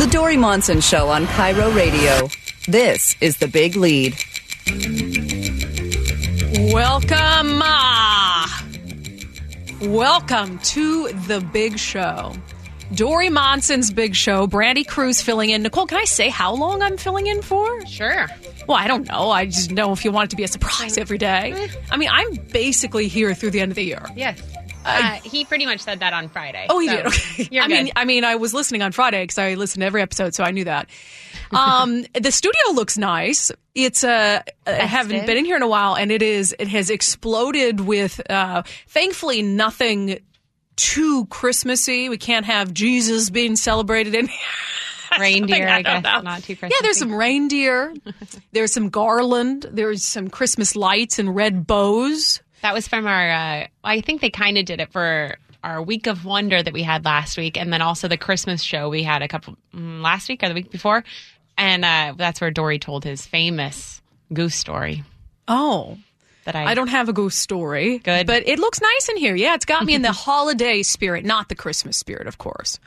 The Dori Monson Show on KIRO Radio. This is the big lead. Welcome, ah, welcome to the big show. Dori Monson's big show. Brandi Kruse filling in. Nicole, can I say how long I'm filling in for? Sure. Well, I don't know. I just know if you want it to be a surprise every day. I mean, I'm basically here through the end of the year. Yes. Uh, he pretty much said that on Friday. Oh, he so did. Okay. You're I good. mean, I mean, I was listening on Friday because I listened to every episode, so I knew that. Um, the studio looks nice. It's uh, I haven't been in here in a while, and it is it has exploded with uh, thankfully nothing too Christmassy. We can't have Jesus being celebrated in here. reindeer, I, don't guess, know. not too Yeah, there's some reindeer. there's some garland. There's some Christmas lights and red bows. That was from our. Uh, I think they kind of did it for our week of wonder that we had last week, and then also the Christmas show we had a couple mm, last week or the week before, and uh, that's where Dori told his famous goose story. Oh, That I, I don't have a goose story. Good. But it looks nice in here. Yeah, it's got me in the holiday spirit, not the Christmas spirit, of course.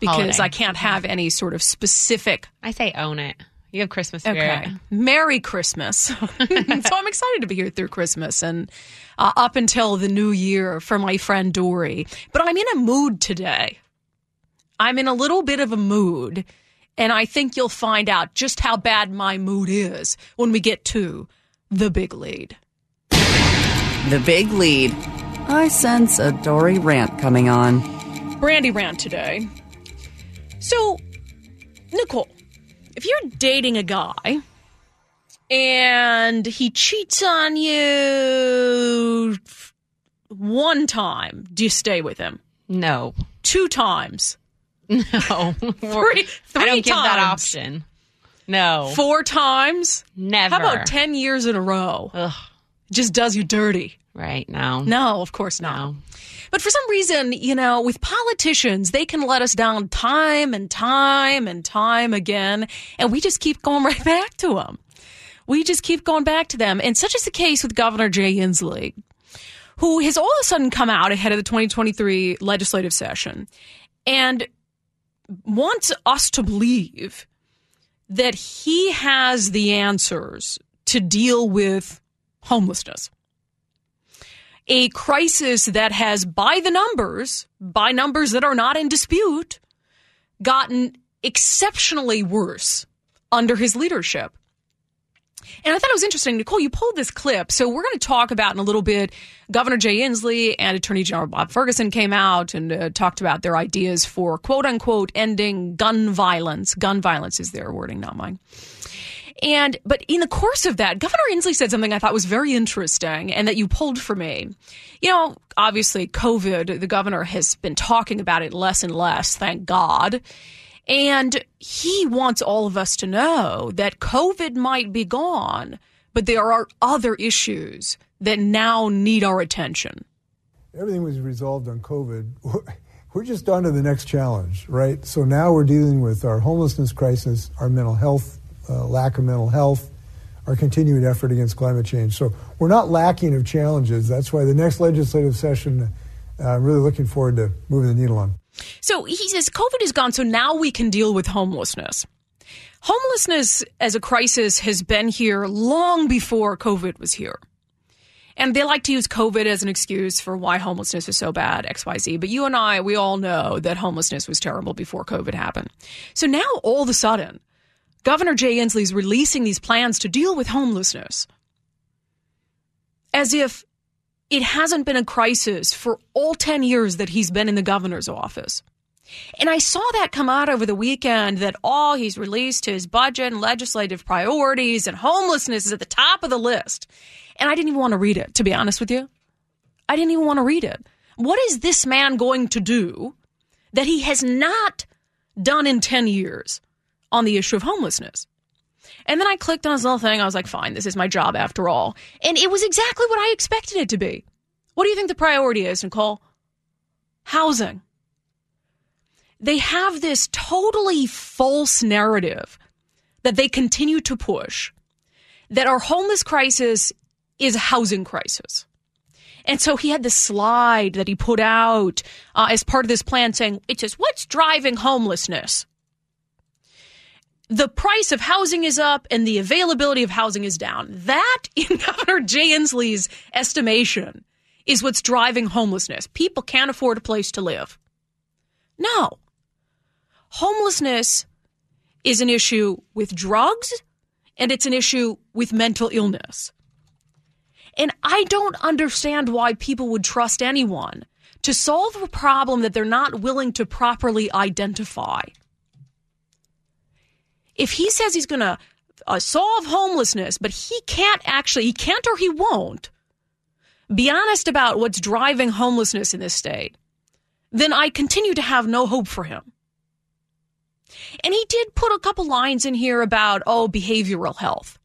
Because Holiday. I can't have any sort of specific. I say own it. You have Christmas spirit. Okay. Merry Christmas. so I'm excited to be here through Christmas and uh, up until the new year for my friend Dori. But I'm in a mood today. I'm in a little bit of a mood. And I think you'll find out just how bad my mood is when we get to the big lead. The big lead. I sense a Dori rant coming on. Brandi rant today. So, Nicole, if you're dating a guy and he cheats on you one time, do you stay with him? No, Two times, no. three, I don't give that times, option. No, four times. never. How about ten years in a row? Ugh, Just does you dirty. Right now. No, of course not. No. But for some reason, you know, with politicians, they can let us down time and time and time again, and we just keep going right back to them. We just keep going back to them. And such is the case with Governor Jay Inslee, who has all of a sudden come out ahead of the 2023 legislative session and wants us to believe that he has the answers to deal with homelessness a crisis that has, by the numbers, by numbers that are not in dispute, gotten exceptionally worse under his leadership. And I thought it was interesting, Nicole. You pulled this clip, so we're going to talk about in a little bit. Governor Jay Inslee and Attorney General Bob Ferguson came out and uh, talked about their ideas for "quote unquote" ending gun violence. Gun violence is their wording, not mine. And but in the course of that, Governor Inslee said something I thought was very interesting and that you pulled for me. You know, obviously COVID, the governor has been talking about it less and less, thank God. And he wants all of us to know that COVID might be gone, but there are other issues that now need our attention. everything was resolved on COVID. We're just on to the next challenge, right? So now we're dealing with our homelessness crisis, our mental health, uh, lack of mental health, our continued effort against climate change. So we're not lacking of challenges. That's why the next legislative session, uh, I'm really looking forward to moving the needle on. So he says COVID is gone, so now we can deal with homelessness. Homelessness as a crisis has been here long before COVID was here. And they like to use COVID as an excuse for why homelessness is so bad, XYZ. But you and I, we all know that homelessness was terrible before COVID happened. So now all of a sudden, Governor Jay Inslee is releasing these plans to deal with homelessness as if it hasn't been a crisis for all 10 years that he's been in the governor's office. And I saw that come out over the weekend that, oh, he's released his budget and legislative priorities, and homelessness is at the top of the list. And I didn't even want to read it, to be honest with you. I didn't even want to read it. What is this man going to do that he has not done in 10 years on the issue of homelessness? And then I clicked on his little thing. I was like, fine, this is my job after all. And it was exactly what I expected it to be. What do you think the priority is, Nicole? Housing. They have this totally false narrative that they continue to push that our homeless crisis is a housing crisis. And so he had this slide that he put out uh, as part of this plan saying, it says, what's driving homelessness? The price of housing is up and the availability of housing is down. That, in Governor Jay Inslee's estimation, is what's driving homelessness. People can't afford a place to live. No. Homelessness is an issue with drugs and it's an issue with mental illness. And I don't understand why people would trust anyone to solve a problem that they're not willing to properly identify. If he says he's going to uh, solve homelessness, but he can't actually, he can't or he won't be honest about what's driving homelessness in this state, then I continue to have no hope for him. And he did put a couple lines in here about, oh, behavioral health.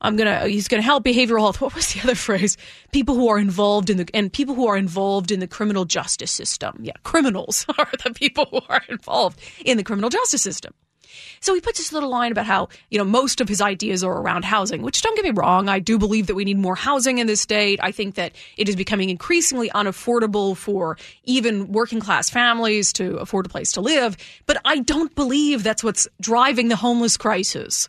I'm gonna he's gonna help behavioral health. What was the other phrase? People who are involved in the and people who are involved in the criminal justice system. Yeah, criminals are the people who are involved in the criminal justice system. So he puts this little line about how, you know, most of his ideas are around housing, which don't get me wrong. I do believe that we need more housing in this state. I think that it is becoming increasingly unaffordable for even working class families to afford a place to live. But I don't believe that's what's driving the homeless crisis.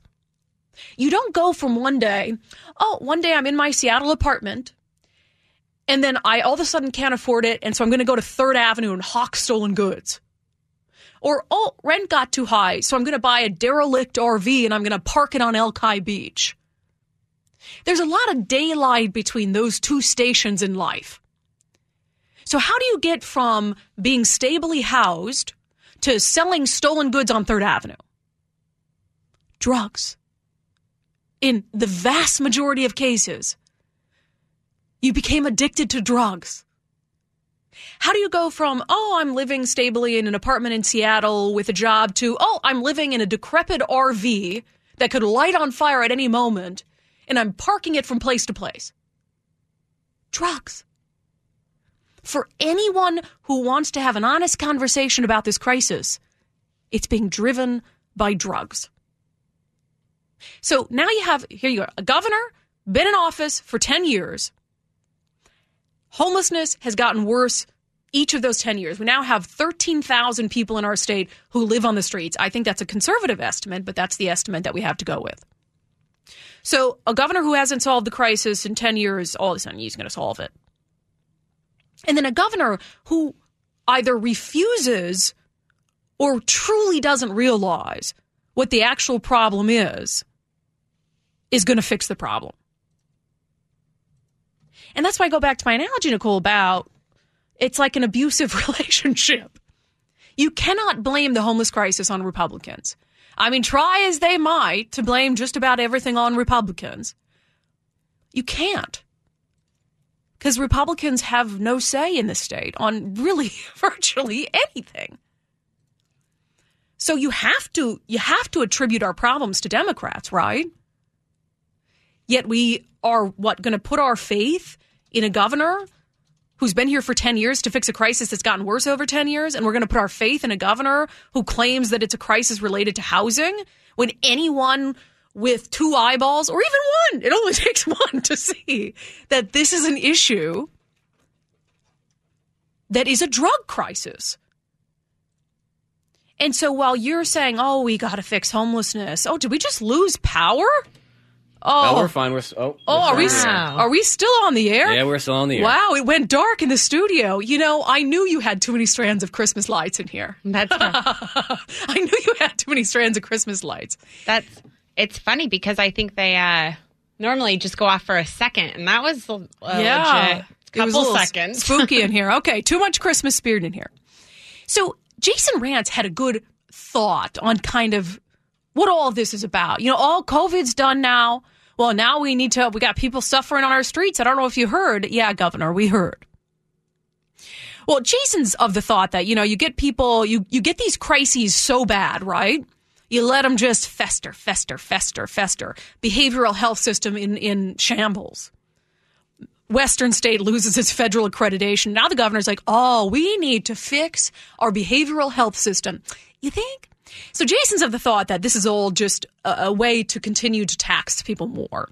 You don't go from one day, oh, one day I'm in my Seattle apartment and then I all of a sudden can't afford it. And so I'm going to go to Third Avenue and hawk stolen goods. Or, oh, rent got too high, so I'm going to buy a derelict RV and I'm going to park it on Alki Beach. There's a lot of daylight between those two stations in life. So, how do you get from being stably housed to selling stolen goods on Third Avenue? Drugs. In the vast majority of cases, you became addicted to drugs. How do you go from, oh, I'm living stably in an apartment in Seattle with a job to, oh, I'm living in a decrepit RV that could light on fire at any moment and I'm parking it from place to place? Drugs. For anyone who wants to have an honest conversation about this crisis, it's being driven by drugs. So now you have, here you go, a governor, been in office for 10 years. Homelessness has gotten worse each of those 10 years. We now have 13,000 people in our state who live on the streets. I think that's a conservative estimate, but that's the estimate that we have to go with. So, a governor who hasn't solved the crisis in 10 years, all of a sudden he's going to solve it. And then a governor who either refuses or truly doesn't realize what the actual problem is, is going to fix the problem. And that's why I go back to my analogy, Nicole, about it's like an abusive relationship. You cannot blame the homeless crisis on Republicans. I mean, try as they might to blame just about everything on Republicans. You can't. Because Republicans have no say in the state on really virtually anything. So you have to you have to attribute our problems to Democrats, right? Yet we are what going to put our faith in a governor who's been here for 10 years to fix a crisis that's gotten worse over 10 years, and we're going to put our faith in a governor who claims that it's a crisis related to housing when anyone with two eyeballs, or even one, it only takes one to see that this is an issue that is a drug crisis. And so while you're saying, oh, we got to fix homelessness, oh, did we just lose power? Oh, we're fine. We're oh, oh, are we Wow. are we still on the air? Yeah, we're still on the air. Wow, it went dark in the studio. You know, I knew you had too many strands of Christmas lights in here. That's I knew you had too many strands of Christmas lights. that's it's funny because I think they uh normally just go off for a second, and that was a, a legit It was a couple little seconds. spooky in here. Okay, too much Christmas spirit in here. So Jason Rantz had a good thought on kind of what all this is about. You know, all COVID's done now. Well, now we need to. We got people suffering on our streets. I don't know if you heard. Yeah, Governor, we heard. Well, Jason's of the thought that you know you get people you you get these crises so bad, right? You let them just fester, fester, fester, fester. Behavioral health system in in shambles. Western state loses its federal accreditation. Now the governor's like, oh, we need to fix our behavioral health system. You think? So Jason's of the thought that this is all just a, a way to continue to tax people more.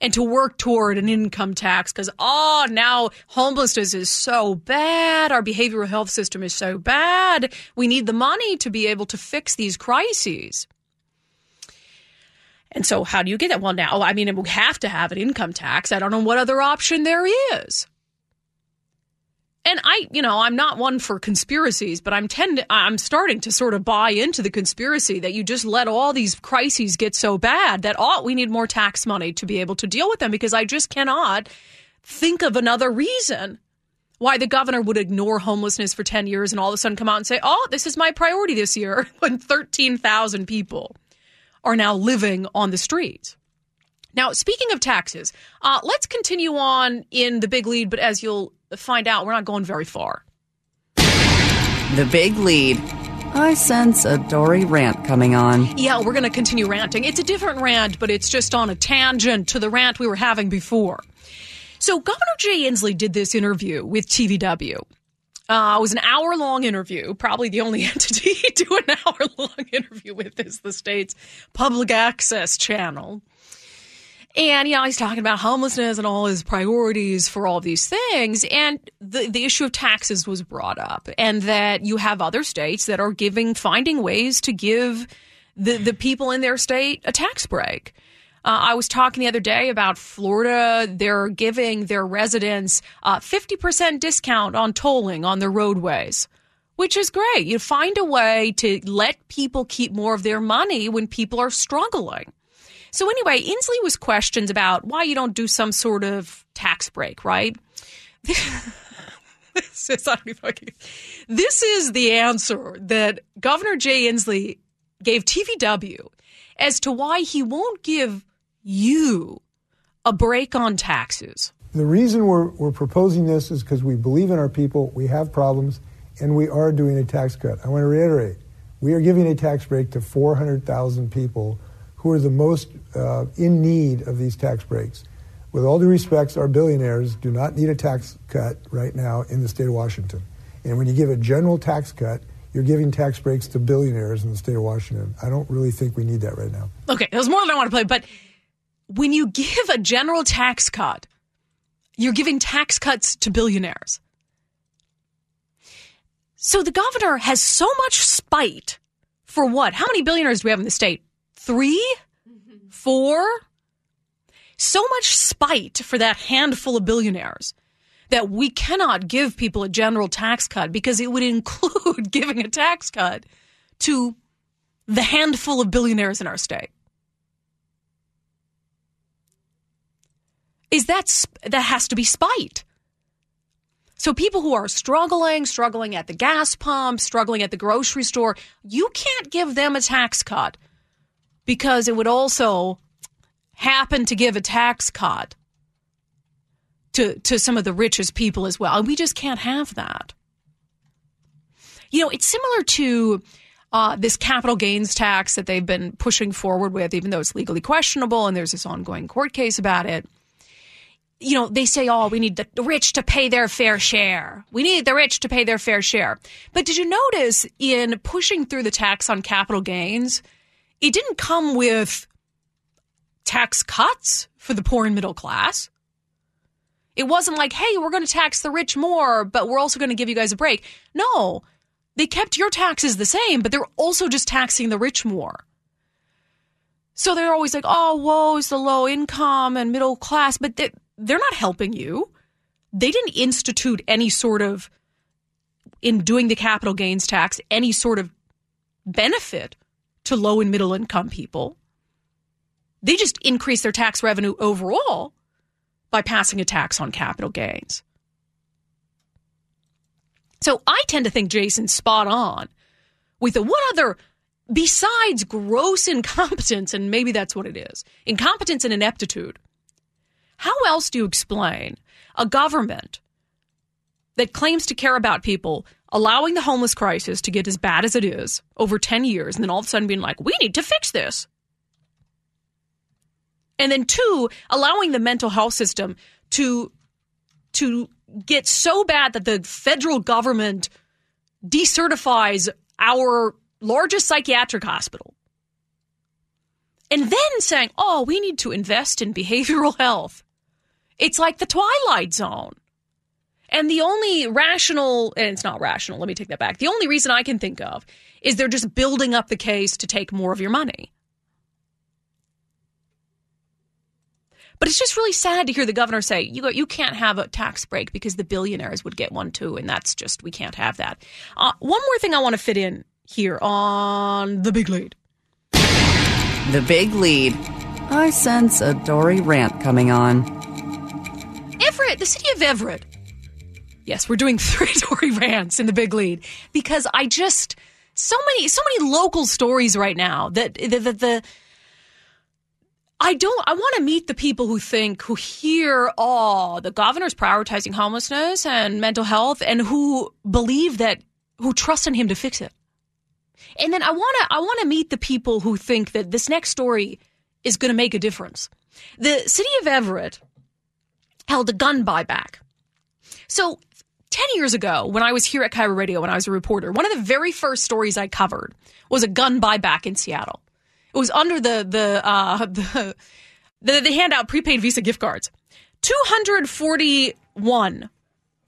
and to work toward an income tax because, oh, ah, now homelessness is so bad. Our behavioral health system is so bad. We need the money to be able to fix these crises. And so, how do you get that? Well, now, I mean, we have to have an income tax. I don't know what other option there is. And I, you know, I'm not one for conspiracies, but I'm tend I'm starting to sort of buy into the conspiracy that you just let all these crises get so bad that all we need more tax money to be able to deal with them because I just cannot think of another reason why the governor would ignore homelessness for 10 years and all of a sudden come out and say, "Oh, this is my priority this year," when 13,000 people are now living on the streets. Now, speaking of taxes, uh, let's continue on in the big lead, but as you'll find out, we're not going very far. The big lead. I sense a Dori rant coming on. Yeah, we're going to continue ranting. It's a different rant, but it's just on a tangent to the rant we were having before. So, Governor Jay Inslee did this interview with TVW. Uh, it was an hour long interview. Probably the only entity to do an hour long interview with is the state's public access channel. And, you know, he's talking about homelessness and all his priorities for all these things. And the, the issue of taxes was brought up, and that you have other states that are giving, finding ways to give the, the people in their state a tax break. Uh, I was talking the other day about Florida. They're giving their residents uh, 50% discount on tolling on their roadways, which is great. You find a way to let people keep more of their money when people are struggling. So anyway, Inslee was questioned about why you don't do some sort of tax break, right? this, is, this is the answer that Governor Jay Inslee gave TVW as to why he won't give you a break on taxes. The reason we're, we're proposing this is because we believe in our people, we have problems, and we are doing a tax cut. I want to reiterate we are giving a tax break to 400,000 people who are the most uh, in need of these tax breaks. With all due respect, our billionaires do not need a tax cut right now in the state of Washington. And when you give a general tax cut, you're giving tax breaks to billionaires in the state of Washington. I don't really think we need that right now. Okay, there's more than I want to play, but when you give a general tax cut, you're giving tax cuts to billionaires. So the governor has so much spite for what? How many billionaires do we have in the state? Three, four. So much spite for that handful of billionaires that we cannot give people a general tax cut because it would include giving a tax cut to the handful of billionaires in our state. Is that that has to be spite? So people who are struggling, struggling at the gas pump, struggling at the grocery store, you can't give them a tax cut because it would also happen to give a tax cut to, to some of the richest people as well. And we just can't have that. You know, it's similar to uh, this capital gains tax that they've been pushing forward with, even though it's legally questionable and there's this ongoing court case about it. You know, they say, oh, we need the rich to pay their fair share. We need the rich to pay their fair share. But did you notice in pushing through the tax on capital gains, it didn't come with tax cuts for the poor and middle class. It wasn't like, hey, we're going to tax the rich more, but we're also going to give you guys a break. No, they kept your taxes the same, but they're also just taxing the rich more. So they're always like, oh, woe is the low income and middle class, but they, they're not helping you. They didn't institute any sort of, in doing the capital gains tax, any sort of benefit to low and middle income people. They just increase their tax revenue overall by passing a tax on capital gains. So I tend to think Jason's spot on with the what other besides gross incompetence, and maybe that's what it is incompetence and ineptitude. How else do you explain a government that claims to care about people allowing the homeless crisis to get as bad as it is over 10 years, and then all of a sudden being like, we need to fix this. And then two, allowing the mental health system to to get so bad that the federal government decertifies our largest psychiatric hospital and then saying, oh, we need to invest in behavioral health. It's like the Twilight Zone. And the only rational, and it's not rational, let me take that back. The only reason I can think of is they're just building up the case to take more of your money. But it's just really sad to hear the governor say, you, you can't have a tax break because the billionaires would get one too. And that's just, we can't have that. Uh, one more thing I want to fit in here on the big lead. The big lead. I sense a Dori rant coming on. Everett, the city of Everett. Yes, we're doing three Dori rants in the big lead because I just so many so many local stories right now that the, the, the I don't I want to meet the people who think who hear oh the governor's prioritizing homelessness and mental health and who believe that who trust in him to fix it. And then I want to I want to meet the people who think that this next story is going to make a difference. The city of Everett held a gun buyback. So 10 years ago, when I was here at KIRO Radio, when I was a reporter, one of the very first stories I covered was a gun buyback in Seattle. It was under the, the, uh, the, the, prepaid Visa gift cards. 241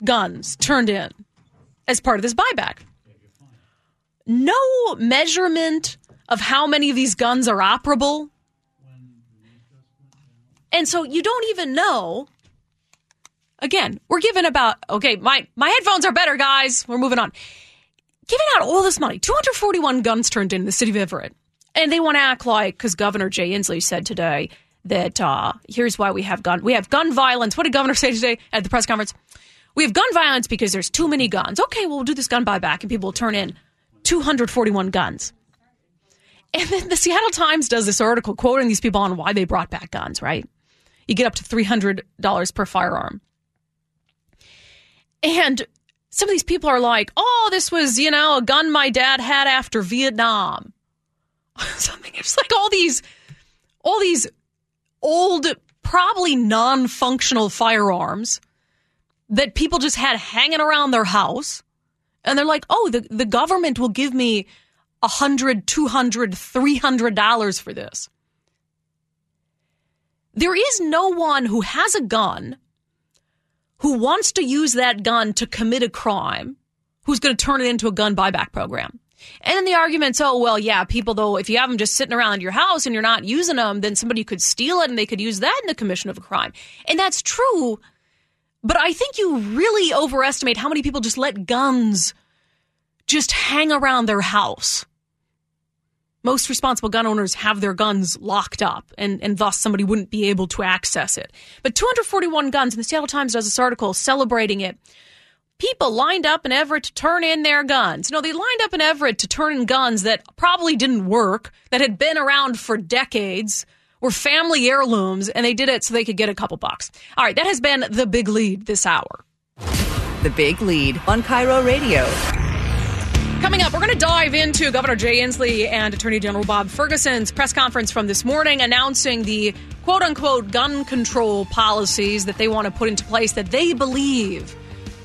guns turned in as part of this buyback. No measurement of how many of these guns are operable. And so you don't even know Again, we're giving about okay, my my headphones are better, guys. We're moving on. Giving out all this money, 241 guns turned in the city of Everett. And they want to act like because Governor Jay Inslee said today that uh, here's why we have gun we have gun violence. What did Governor say today at the press conference? We have gun violence because there's too many guns. Okay, well we'll do this gun buyback and people will turn in 241 guns. And then the Seattle Times does this article quoting these people on why they brought back guns, right? You get up to $300 per firearm. And some of these people are like, oh, this was, you know, a gun my dad had after Vietnam. Something it's like all these all these old, probably non-functional firearms that people just had hanging around their house. And they're like, oh, the, the government will give me a hundred, two hundred, three hundred dollars for this. There is no one who has a gun who wants to use that gun to commit a crime who's going to turn it into a gun buyback program. And then the argument's, oh, well, yeah, people, though, if you have them just sitting around your house and you're not using them, then somebody could steal it and they could use that in the commission of a crime. And that's true. But I think you really overestimate how many people just let guns just hang around their house most responsible gun owners have their guns locked up and, and thus somebody wouldn't be able to access it. But 241 guns, and the Seattle Times does this article celebrating it. People lined up in Everett to turn in their guns. No, they lined up in Everett to turn in guns that probably didn't work, that had been around for decades, were family heirlooms, and they did it so they could get a couple bucks. All right, that has been the big lead this hour. The big lead on KIRO Radio. Coming up, we're going to dive into Governor Jay Inslee and Attorney General Bob Ferguson's press conference from this morning announcing the quote unquote gun control policies that they want to put into place that they believe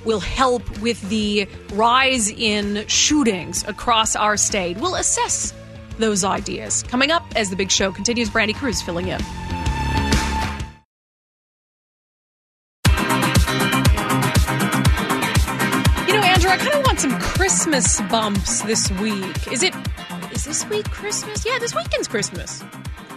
will help with the rise in shootings across our state. We'll assess those ideas. Coming up as the big show continues, Brandi Kruse filling in. Christmas bumps this week. Is it? Is this week Christmas? Yeah, this weekend's Christmas.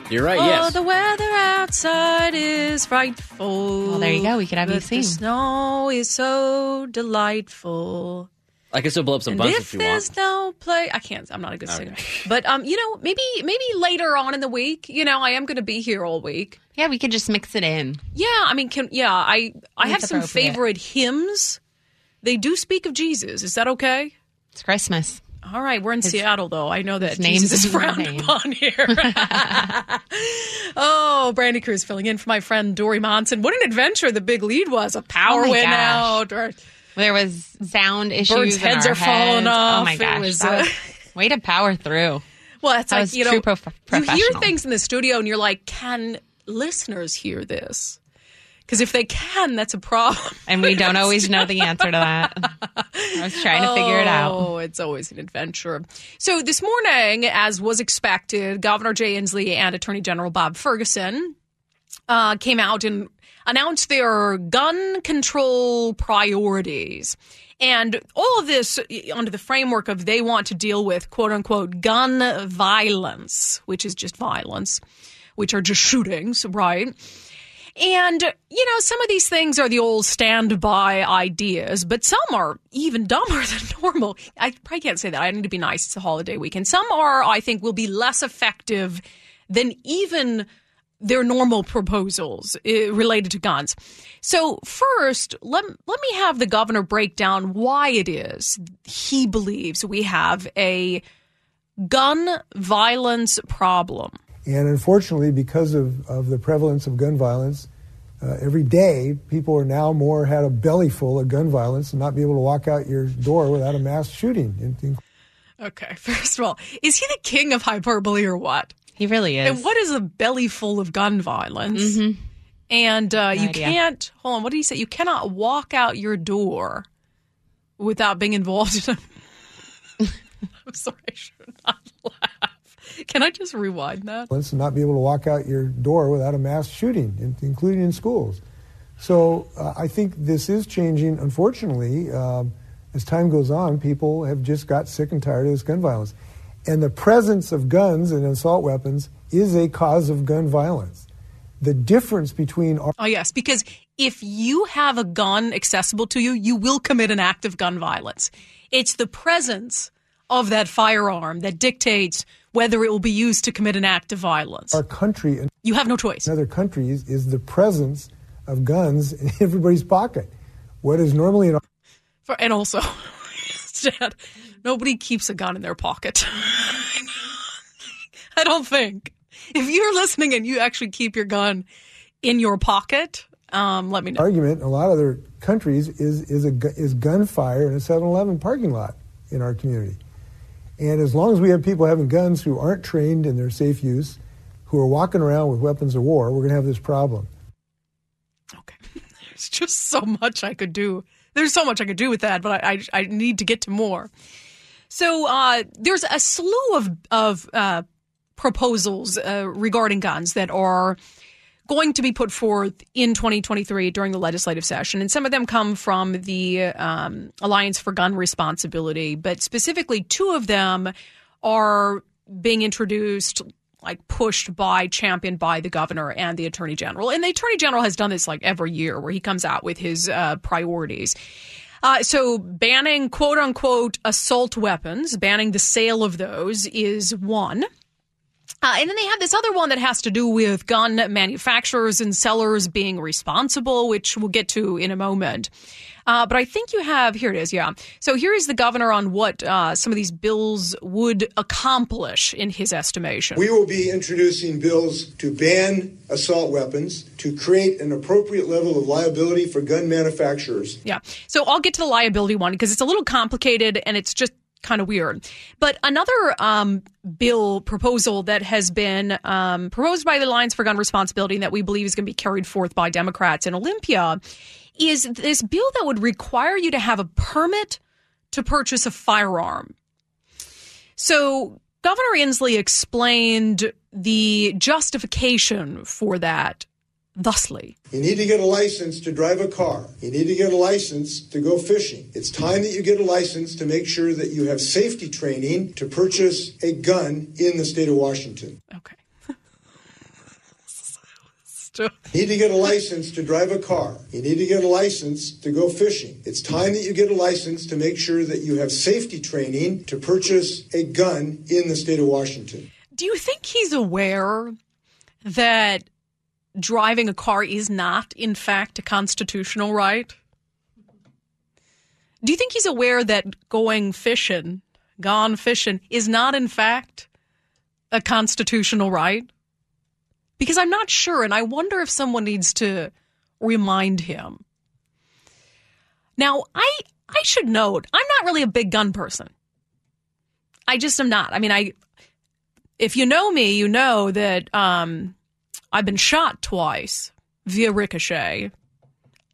You're right. Oh, yes. the weather outside is frightful. Well, there you go. We could have you sing. The snow is so delightful. I can still blow up some and buns if, if you there's want. no play, I can't. I'm not a good singer. But um, you know, maybe maybe later on in the week. You know, I am going to be here all week. Yeah, we could just mix it in. Yeah, I mean, can yeah, I I have some favorite hymns. They do speak of Jesus. Is that okay? It's Christmas. All right, we're in Seattle, though. I know that name's Jesus is frowned name. upon here. oh, Brandi Kruse filling in for my friend Dori Monson. What an adventure the big lead was. A power Oh went gosh. out. Or, There was sound issues. Birds' heads are falling off. Oh my It gosh, was, uh, way to power through. well, it's That like, you know, prof- you hear things in the studio and you're like, can listeners hear this? Because if they can, that's a problem. And we don't always know the answer to that. I was trying to figure it out. Oh, it's always an adventure. So this morning, as was expected, Governor Jay Inslee and Attorney General Bob Ferguson uh, came out and announced their gun control priorities. And all of this under the framework of they want to deal with quote unquote gun violence, which is just violence, which are just shootings, right? And, you know, some of these things are the old standby ideas, but some are even dumber than normal. I probably can't say that. I need to be nice. It's a holiday weekend. Some are, I think, will be less effective than even their normal proposals uh, related to guns. So first, let, let me have the governor break down why it is he believes we have a gun violence problem. And unfortunately, because of, of the prevalence of gun violence, uh, every day people are now more had a belly full of gun violence and not be able to walk out your door without a mass shooting. Okay, first of all, is he the king of hyperbole or what? He really is. And what is a belly full of gun violence? Mm-hmm. And uh, No you idea. can't, hold on, what did he say? You cannot walk out your door without being involved in a. I'm sorry, I should not laugh. Can I just rewind that? and not be able to walk out your door without a mass shooting, in- including in schools. So uh, I think this is changing. Unfortunately, um, as time goes on, people have just got sick and tired of this gun violence. And the presence of guns and assault weapons is a cause of gun violence. The difference between our Oh, yes, because if you have a gun accessible to you, you will commit an act of gun violence. It's the presence of that firearm that dictates whether it will be used to commit an act of violence. our country and You have no choice. In other countries is the presence of guns in everybody's pocket. What is normally an For, and also, Chad, nobody keeps a gun in their pocket. I don't think. If you're listening and you actually keep your gun in your pocket, um, let me know. argument in a lot of other countries is is a is gunfire in a 7-Eleven parking lot in our community. And as long as we have people having guns who aren't trained in their safe use, who are walking around with weapons of war, we're going to have this problem. Okay. There's just so much I could do. There's so much I could do with that, but I, I, I need to get to more. So uh, there's a slew of, of uh, proposals uh, regarding guns that are going to be put forth in 2023 during the legislative session. And some of them come from the um, Alliance for Gun Responsibility, but specifically two of them are being introduced like pushed by championed by the governor and the attorney general. And the attorney general has done this like every year where he comes out with his uh, priorities. Uh, so banning quote unquote assault weapons banning the sale of those is one uh, and then they have this other one that has to do with gun manufacturers and sellers being responsible, which we'll get to in a moment. Uh, but I think you have here it is, yeah. So here is the governor on what uh, some of these bills would accomplish in his estimation. We will be introducing bills to ban assault weapons, to create an appropriate level of liability for gun manufacturers, Yeah. So I'll get to the liability one because it's a little complicated and it's just kind of weird. But another um, bill proposal that has been um, proposed by the Alliance for Gun Responsibility that we believe is going to be carried forth by Democrats in Olympia is this bill that would require you to have a permit to purchase a firearm. So Governor Inslee explained the justification for that thusly. You need to get a license to drive a car. You need to get a license to go fishing. It's time that you get a license to make sure that you have safety training to purchase a gun in the state of Washington. Okay. You need to get a license to drive a car. You need to get a license to go fishing. It's time that you get a license to make sure that you have safety training to purchase a gun in the state of Washington. Do you think he's aware that driving a car is not, in fact, a constitutional right? Do you think he's aware that going fishing, gone fishing, is not, in fact, a constitutional right? Because I'm not sure, and I wonder if someone needs to remind him. Now, I I should note I'm not really a big gun person. I just am not. I mean, I if you know me, you know that um, I've been shot twice via ricochet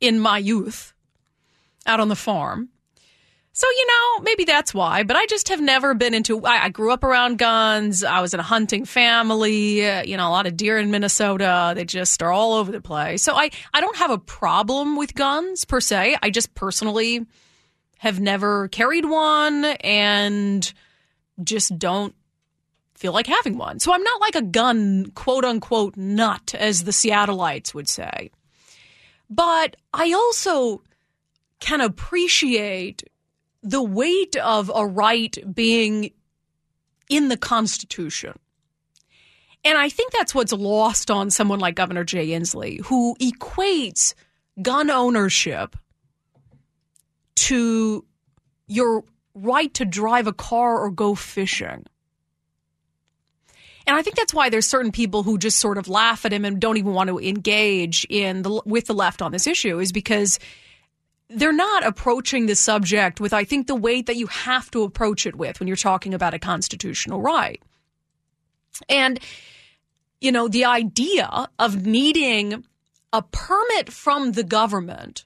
in my youth out on the farm. So, you know, maybe that's why, but I just have never been into. I, I grew up around guns. I was in a hunting family, uh, you know, a lot of deer in Minnesota. They just are all over the place. So I, I don't have a problem with guns per se. I just personally have never carried one and just don't feel like having one. So I'm not like a gun, quote unquote, nut, as the Seattleites would say. But I also can appreciate the weight of a right being in the Constitution. And I think that's what's lost on someone like Governor Jay Inslee, who equates gun ownership to your right to drive a car or go fishing. And I think that's why there's certain people who just sort of laugh at him and don't even want to engage in the with the left on this issue is because they're not approaching the subject with, I think, the weight that you have to approach it with when you're talking about a constitutional right. And, you know, the idea of needing a permit from the government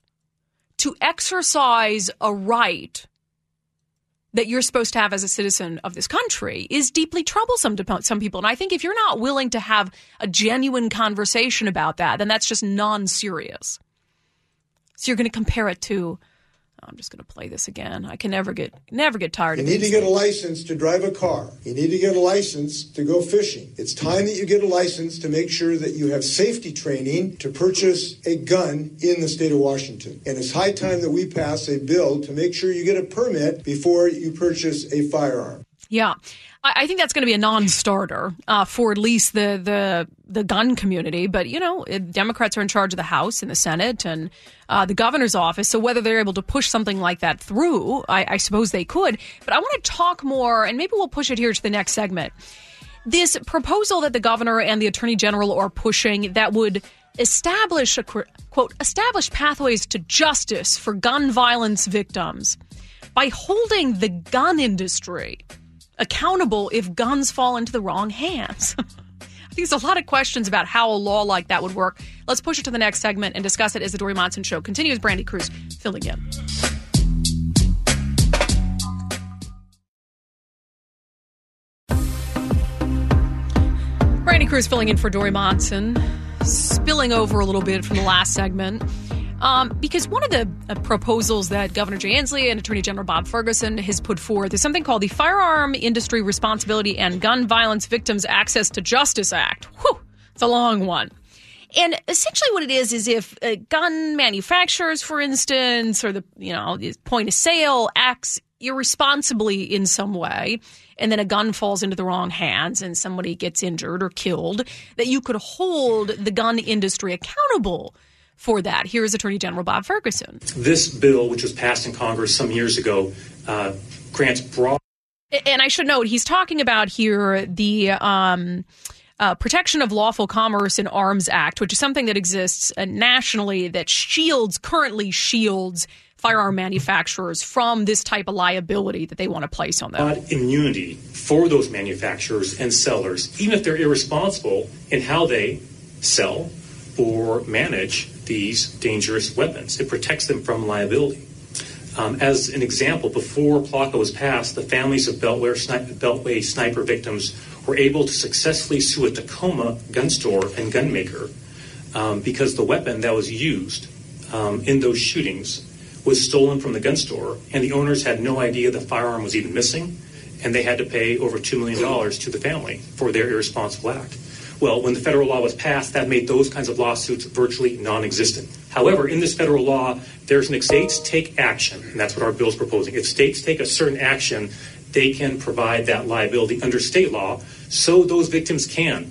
to exercise a right that you're supposed to have as a citizen of this country is deeply troublesome to some people. And I think if you're not willing to have a genuine conversation about that, then that's just non serious. So you're going to compare it to. I'm just going to play this again. I can never get never get tired you of it. You need to get things. a license to drive a car. You need to get a license to go fishing. It's time that you get a license to make sure that you have safety training to purchase a gun in the state of Washington. And it's high time that we pass a bill to make sure you get a permit before you purchase a firearm. Yeah. I think that's going to be a non-starter uh, for at least the, the the gun community. But you know, Democrats are in charge of the House and the Senate and uh, the governor's office. So whether they're able to push something like that through, I, I suppose they could. But I want to talk more, and maybe we'll push it here to the next segment. This proposal that the governor and the attorney general are pushing that would establish a quote establish pathways to justice for gun violence victims by holding the gun industry accountable if guns fall into the wrong hands. I think there's a lot of questions about how a law like that would work. Let's push it to the next segment and discuss it as the Dori Monson Show continues. Brandi Kruse filling in. Brandi Kruse filling in for Dori Monson, spilling over a little bit from the last segment. Um, because one of the uh, proposals that Governor Jay Inslee and Attorney General Bob Ferguson has put forth is something called the Firearm Industry Responsibility and Gun Violence Victims Access to Justice Act. Whew, it's a long one. And essentially, what it is is if uh, gun manufacturers, for instance, or the you know point of sale acts irresponsibly in some way, and then a gun falls into the wrong hands and somebody gets injured or killed, that you could hold the gun industry accountable for that. Here is Attorney General Bob Ferguson. This bill, which was passed in Congress some years ago, uh, grants broad. And I should note, he's talking about here the. Um, uh, Protection of Lawful Commerce in Arms Act, which is something that exists uh, nationally that shields, currently shields firearm manufacturers from this type of liability that they want to place on them. Immunity for those manufacturers and sellers, even if they're irresponsible in how they sell or manage these dangerous weapons. It protects them from liability. Um, as an example, before PLCAA was passed, the families of Beltway, sni- Beltway sniper victims were able to successfully sue a Tacoma gun store and gun maker um, because the weapon that was used um, in those shootings was stolen from the gun store, and the owners had no idea the firearm was even missing, and they had to pay over $2 million to the family for their irresponsible act. Well, when the federal law was passed, that made those kinds of lawsuits virtually non existent. However, in this federal law, there's an states take action, and that's what our bill is proposing. If states take a certain action, they can provide that liability under state law so those victims can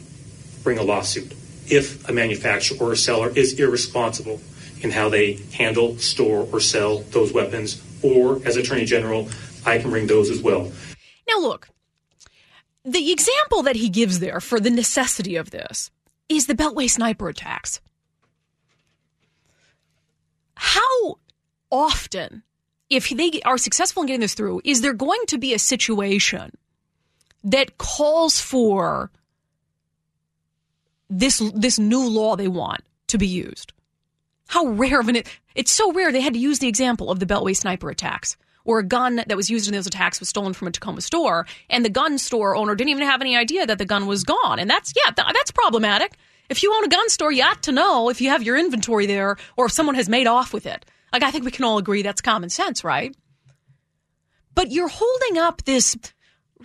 bring a lawsuit if a manufacturer or a seller is irresponsible in how they handle, store, or sell those weapons, or as Attorney General, I can bring those as well. Now, look, the example that he gives there for the necessity of this is the Beltway sniper attacks. How often, if they are successful in getting this through, is there going to be a situation that calls for this this new law they want to be used? How rare of an it's so rare they had to use the example of the Beltway sniper attacks, where a gun that was used in those attacks was stolen from a Tacoma store, and the gun store owner didn't even have any idea that the gun was gone. And that's yeah, th- that's problematic. If you own a gun store, you ought to know if you have your inventory there or if someone has made off with it. Like I think we can all agree that's common sense, right? But you're holding up this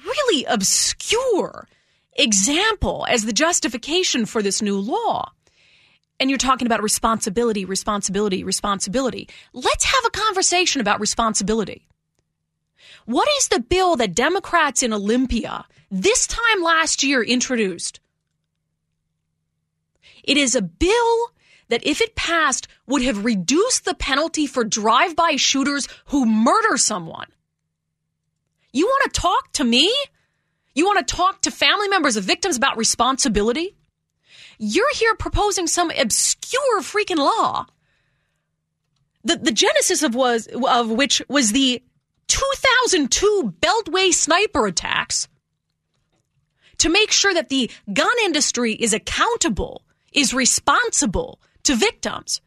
really obscure example as the justification for this new law. And you're talking about responsibility, responsibility, responsibility. Let's have a conversation about responsibility. What is the bill that Democrats in Olympia this time last year introduced? It is a bill that, if it passed, would have reduced the penalty for drive by shooters who murder someone. You want to talk to me? You want to talk to family members of victims about responsibility? You're here proposing some obscure freaking law. The, the genesis of was of which was the 2002 Beltway sniper attacks to make sure that the gun industry is accountable, is responsible to victims.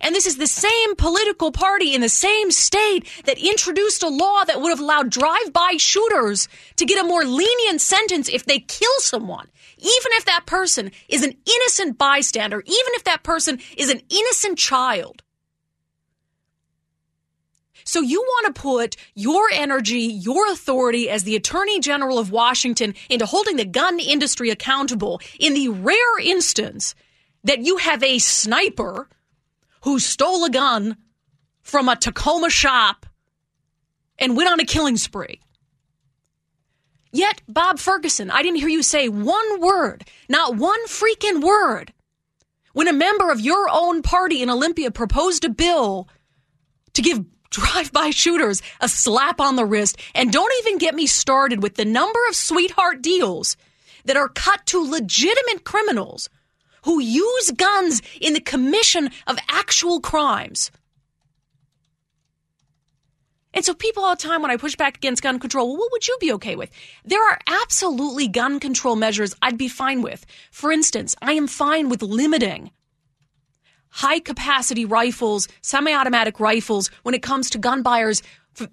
And this is the same political party in the same state that introduced a law that would have allowed drive-by shooters to get a more lenient sentence if they kill someone. Even if that person is an innocent bystander, even if that person is an innocent child. So you want to put your energy, your authority as the Attorney General of Washington into holding the gun industry accountable in the rare instance that you have a sniper who stole a gun from a Tacoma shop and went on a killing spree. Yet, Bob Ferguson, I didn't hear you say one word, not one freaking word, when a member of your own party in Olympia proposed a bill to give drive by shooters a slap on the wrist. And don't even get me started with the number of sweetheart deals that are cut to legitimate criminals who use guns in the commission of actual crimes. And so people all the time when I push back against gun control, well, what would you be okay with? There are absolutely gun control measures I'd be fine with. For instance, I am fine with limiting high capacity rifles, semi automatic rifles when it comes to gun buyers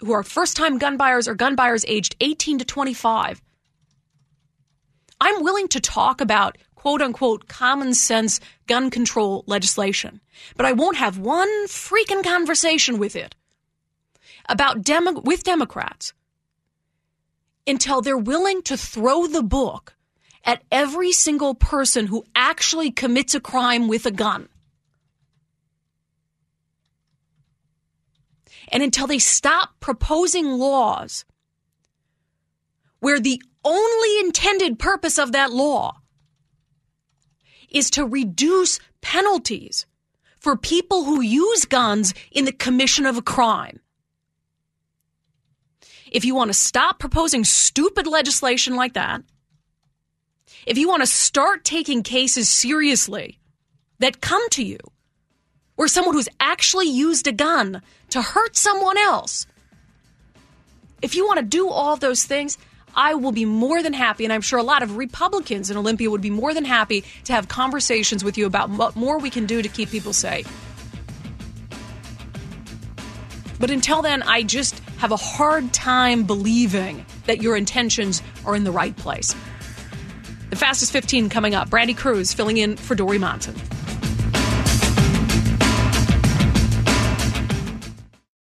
who are first time gun buyers or gun buyers aged 18 to 25. I'm willing to talk about quote unquote common sense gun control legislation, but I won't have one freaking conversation with it about Demo- with Democrats until they're willing to throw the book at every single person who actually commits a crime with a gun. And until they stop proposing laws where the only intended purpose of that law is to reduce penalties for people who use guns in the commission of a crime. If you want to stop proposing stupid legislation like that, if you want to start taking cases seriously that come to you where someone who's actually used a gun to hurt someone else, if you want to do all those things, I will be more than happy, and I'm sure a lot of Republicans in Olympia would be more than happy to have conversations with you about what more we can do to keep people safe. But until then, I just have a hard time believing that your intentions are in the right place. The fastest 15 coming up. Brandi Kruse filling in for Dori Monson.